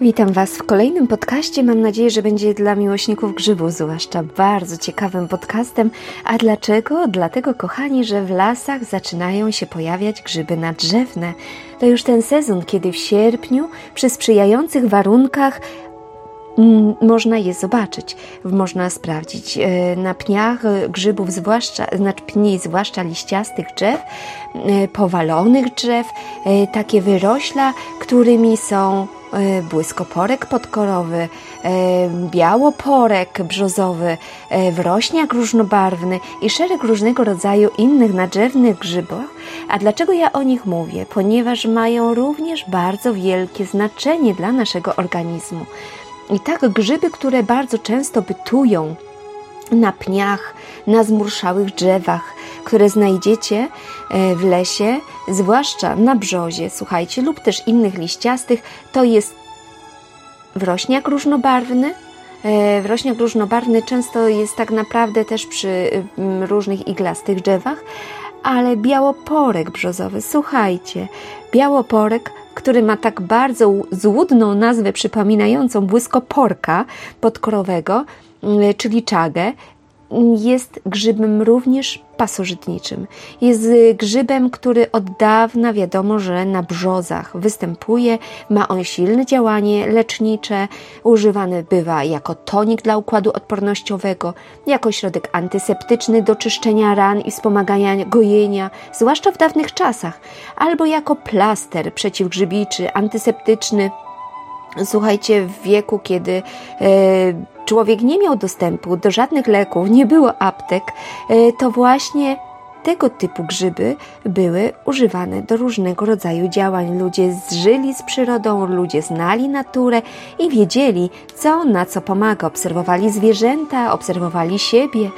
Witam Was w kolejnym podcaście. Mam nadzieję, że będzie dla miłośników grzybów, zwłaszcza bardzo ciekawym podcastem. A dlaczego? Dlatego, kochani, że w lasach zaczynają się pojawiać grzyby nadrzewne. To już ten sezon, kiedy w sierpniu, przy sprzyjających warunkach, mm, można je zobaczyć, można sprawdzić e, na pniach grzybów, zwłaszcza na pni, zwłaszcza liściastych drzew, e, powalonych drzew, e, takie wyrośla, którymi są błyskoporek podkorowy, e, białoporek brzozowy, e, wrośniak różnobarwny i szereg różnego rodzaju innych nadrzewnych grzybów. A dlaczego ja o nich mówię? Ponieważ mają również bardzo wielkie znaczenie dla naszego organizmu. I tak grzyby, które bardzo często bytują na pniach, na zmurszałych drzewach, które znajdziecie e, w lesie, zwłaszcza na brzozie, słuchajcie, lub też innych liściastych, to jest wrośniak różnobarwny. E, wrośniak różnobarwny często jest tak naprawdę też przy różnych iglastych drzewach, ale białoporek brzozowy, słuchajcie, białoporek, który ma tak bardzo złudną nazwę przypominającą błyskoporka podkorowego, czyli czagę, jest grzybem również pasożytniczym. Jest grzybem, który od dawna wiadomo, że na brzozach występuje. Ma on silne działanie lecznicze, używany bywa jako tonik dla układu odpornościowego, jako środek antyseptyczny do czyszczenia ran i wspomagania gojenia, zwłaszcza w dawnych czasach, albo jako plaster przeciwgrzybiczy, antyseptyczny Słuchajcie, w wieku, kiedy e, człowiek nie miał dostępu do żadnych leków, nie było aptek, e, to właśnie tego typu grzyby były używane do różnego rodzaju działań. Ludzie zżyli z przyrodą, ludzie znali naturę i wiedzieli, co na co pomaga. Obserwowali zwierzęta, obserwowali siebie.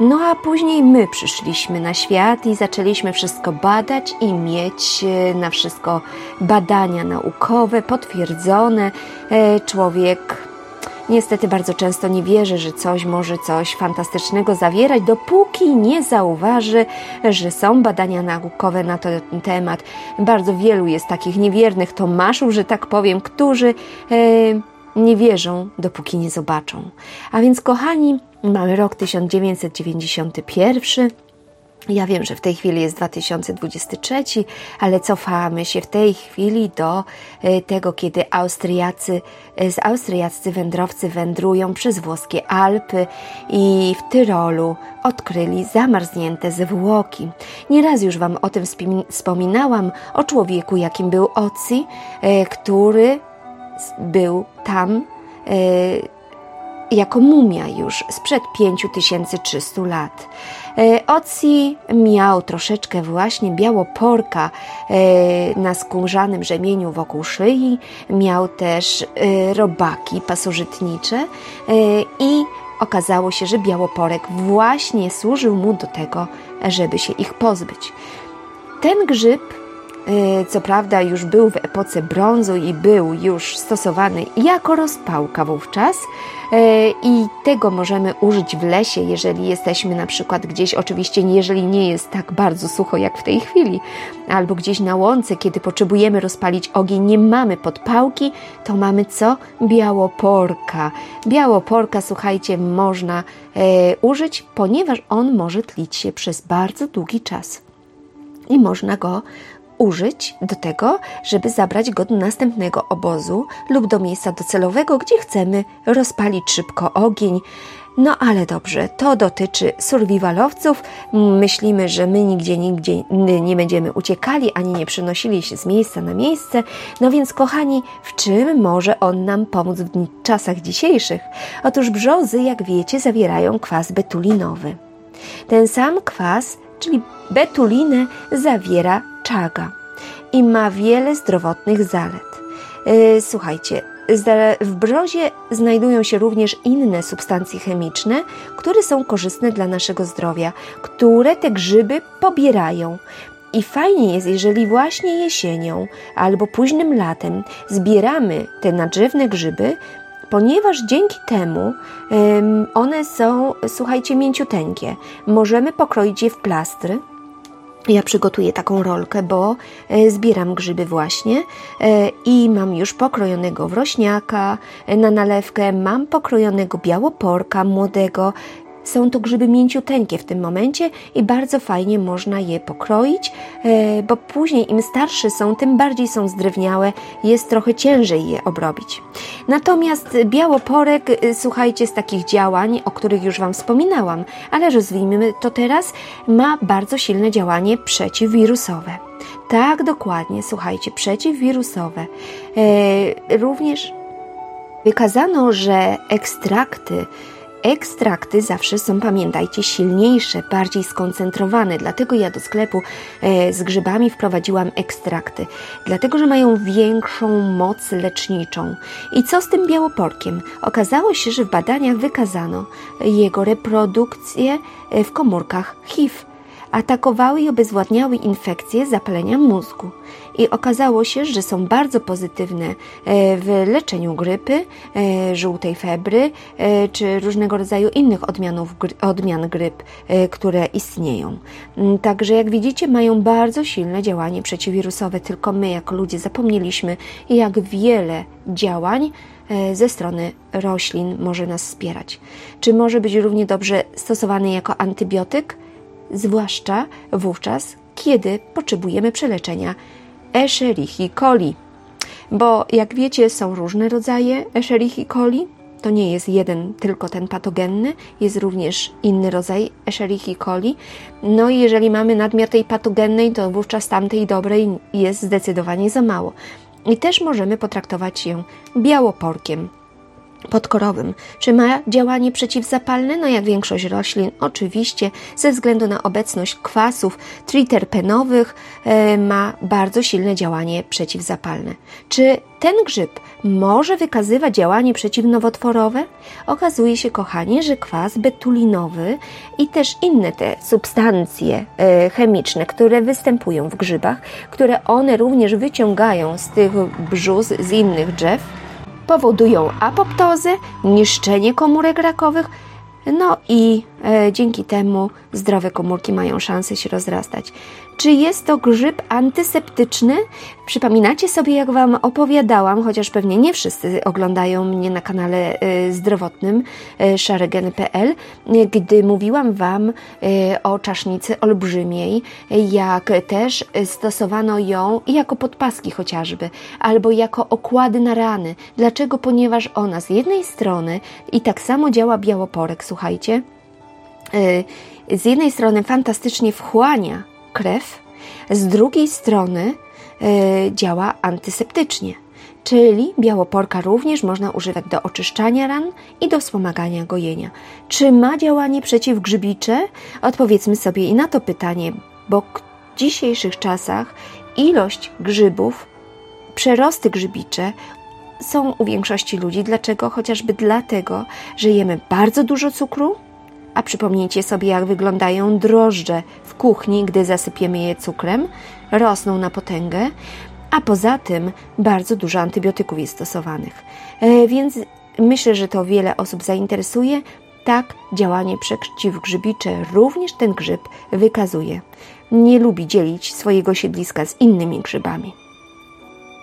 No a później my przyszliśmy na świat i zaczęliśmy wszystko badać i mieć e, na wszystko badania naukowe, potwierdzone. E, człowiek Niestety bardzo często nie wierzy, że coś może coś fantastycznego zawierać, dopóki nie zauważy, że są badania naukowe na ten temat. Bardzo wielu jest takich niewiernych Tomaszów, że tak powiem, którzy e, nie wierzą, dopóki nie zobaczą. A więc, kochani, mamy rok 1991. Ja wiem, że w tej chwili jest 2023, ale cofamy się w tej chwili do e, tego, kiedy Austriacy, e, austriaccy wędrowcy wędrują przez włoskie Alpy i w Tyrolu odkryli zamarznięte zwłoki. Nieraz już Wam o tym wspominałam, o człowieku, jakim był Oci, e, który był tam jako mumia już sprzed 5300 lat. E, Oci miał troszeczkę właśnie białoporka e, na skórzanym rzemieniu wokół szyi, miał też e, robaki pasożytnicze i okazało się, że białoporek właśnie służył mu do tego, żeby się ich pozbyć. Ten grzyb co prawda już był w epoce brązu i był już stosowany jako rozpałka wówczas, E, i tego możemy użyć w lesie, jeżeli jesteśmy na przykład gdzieś, oczywiście jeżeli nie jest tak bardzo sucho jak w tej chwili, albo gdzieś na łące, kiedy potrzebujemy rozpalić ogień, nie mamy podpałki, to mamy co? Białoporka. Białoporka, słuchajcie, można e, użyć, ponieważ on może tlić się przez bardzo długi czas i można go użyć do tego, żeby zabrać go do następnego obozu lub do miejsca docelowego, gdzie chcemy rozpalić szybko ogień. No ale dobrze, to dotyczy survivalowców. Myślimy, że my nigdzie, nigdzie nie będziemy uciekali ani nie przenosili się z miejsca na miejsce. No więc, kochani, w czym może on nam pomóc w czasach dzisiejszych? Otóż brzozy, jak wiecie, zawierają kwas betulinowy. Ten sam kwas, czyli betulinę, zawiera czaga i ma wiele zdrowotnych zalet. E, słuchajcie, w brzozie znajdują się również inne substancje chemiczne, które są korzystne dla naszego zdrowia, które te grzyby pobierają. I fajnie jest, jeżeli właśnie jesienią albo późnym latem zbieramy te nadrzewne grzyby, ponieważ dzięki temu one są, słuchajcie, mięciuteńkie. Możemy pokroić je w plastry ja przygotuję taką rolkę, bo e, zbieram grzyby właśnie e, i mam już pokrojonego wrośniaka e, na nalewkę, mam pokrojonego białoporka młodego. Są to grzyby mięciuteńkie w tym momencie i bardzo fajnie można je pokroić, bo później im starsze są, tym bardziej są zdrewniałe, jest trochę ciężej je obrobić. Natomiast białoporek, słuchajcie, z takich działań, o których już Wam wspominałam, ale rozwijmy to teraz, ma bardzo silne działanie przeciwwirusowe. Tak, dokładnie, słuchajcie, przeciwwirusowe. E, również wykazano, że ekstrakty Ekstrakty zawsze są, pamiętajcie, silniejsze, bardziej skoncentrowane, dlatego ja do sklepu e, z grzybami wprowadziłam ekstrakty, dlatego że mają większą moc leczniczą. I co z tym białoporkiem? Okazało się, że w badaniach wykazano jego reprodukcję e, w komórkach HIV atakowały i obezwładniały infekcje zapalenia mózgu. I okazało się, że są bardzo pozytywne e, w leczeniu grypy, e, żółtej febry e, czy różnego rodzaju innych odmianów, odmian gryp, które istnieją. Mm, także jak widzicie, mają bardzo silne działanie przeciwwirusowe, tylko my jako ludzie zapomnieliśmy, jak wiele działań ze strony roślin może nas wspierać. Czy może być równie dobrze stosowany jako antybiotyk? Zwłaszcza wówczas, kiedy potrzebujemy przeleczenia Escherichia coli. Bo jak wiecie, są różne rodzaje Escherichia coli. To nie jest jeden tylko ten patogenny, jest również inny rodzaj Escherichia coli. No i jeżeli mamy nadmiar tej patogennej, to wówczas tamtej dobrej jest zdecydowanie za mało. I też możemy potraktować ją białoporkiem podkorowym. Czy ma działanie przeciwzapalne? No jak większość roślin, oczywiście, ze względu na obecność kwasów triterpenowych e, ma bardzo silne działanie przeciwzapalne. Czy ten grzyb może wykazywać działanie przeciwnowotworowe? Okazuje się, kochani, że kwas betulinowy i też inne te substancje e, chemiczne, które występują w grzybach, które one również wyciągają z tych brzus, z innych drzew, powodują apoptozę, niszczenie komórek rakowych, no i dzięki temu zdrowe komórki mają szansę się rozrastać. Czy jest to grzyb antyseptyczny? Przypominacie sobie, jak Wam opowiadałam, chociaż pewnie nie wszyscy oglądają mnie na kanale y, zdrowotnym y, szaregen.pl, gdy mówiłam Wam o czasznicy olbrzymiej, jak też stosowano ją jako podpaski chociażby, albo jako okłady na rany. Dlaczego? Ponieważ ona z jednej strony i tak samo działa białoporek, słuchajcie, z jednej strony fantastycznie wchłania krew, z drugiej strony y, działa antyseptycznie. Czyli białoporka również można używać do oczyszczania ran i do wspomagania gojenia. Czy ma działanie przeciwgrzybicze? Odpowiedzmy sobie i na to pytanie, bo w dzisiejszych czasach ilość grzybów, przerosty grzybicze są u większości ludzi. Dlaczego? Chociażby dlatego, że jemy bardzo dużo cukru, a przypomnijcie sobie, jak wyglądają drożdże w kuchni, gdy zasypiemy je cukrem, rosną na potęgę, a poza tym bardzo dużo antybiotyków jest stosowanych. E, więc myślę, że to wiele osób zainteresuje. Tak, działanie przeciwgrzybicze również ten grzyb wykazuje. Nie lubi dzielić swojego siedliska z innymi grzybami.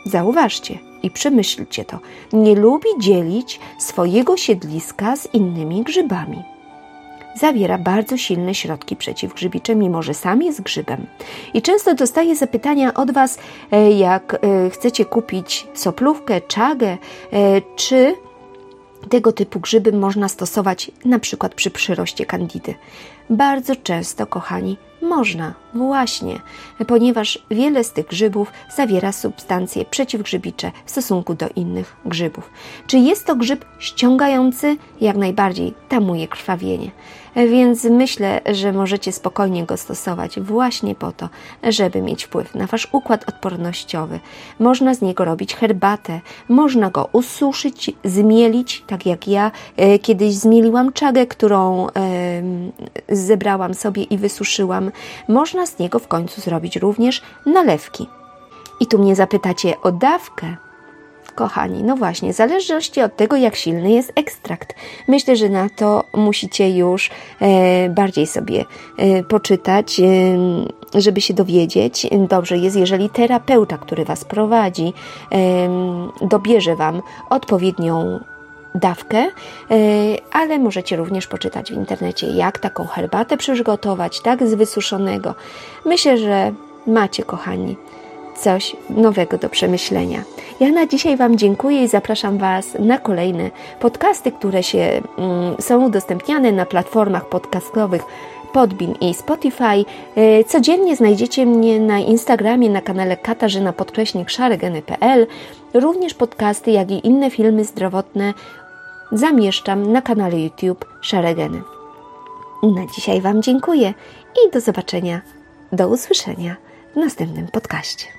Zauważcie i przemyślcie to. Nie lubi dzielić swojego siedliska z innymi grzybami zawiera bardzo silne środki przeciwgrzybicze, mimo że sam jest grzybem. I często dostaję zapytania od Was, e, jak e, chcecie kupić soplówkę, czagę, e, czy tego typu grzyby można stosować na przykład przy przyroście kandidy. Bardzo często, kochani, można, właśnie, ponieważ wiele z tych grzybów zawiera substancje przeciwgrzybicze w stosunku do innych grzybów. Czy jest to grzyb ściągający? Jak najbardziej tamuje krwawienie więc myślę, że możecie spokojnie go stosować właśnie po to, żeby mieć wpływ na Wasz układ odpornościowy. Można z niego robić herbatę, można go ususzyć, zmielić, tak jak ja e, kiedyś zmieliłam czagę, którą zebrałam sobie i wysuszyłam. Można z niego w końcu zrobić również nalewki. I tu mnie zapytacie o dawkę. kochani, no właśnie, w zależności od tego, jak silny jest ekstrakt. Myślę, że na to musicie już e, bardziej sobie e, poczytać, e, żeby się dowiedzieć. Dobrze jest, jeżeli terapeuta, który Was prowadzi, e, dobierze Wam odpowiednią dawkę, e, ale możecie również poczytać w internecie, jak taką herbatę przygotować, tak z wysuszonego. Myślę, że macie, kochani, coś nowego do przemyślenia. Ja na dzisiaj Wam dziękuję i zapraszam Was na kolejne podcasty, które się mm, są udostępniane na platformach podcastowych Podbin i Spotify. E, codziennie znajdziecie mnie na Instagramie na kanale Katarzyna Podkreśnik. Również podcasty, jak i inne filmy zdrowotne zamieszczam na kanale YouTube Szaregeny. Na dzisiaj Wam dziękuję i do zobaczenia, do usłyszenia w następnym podcaście.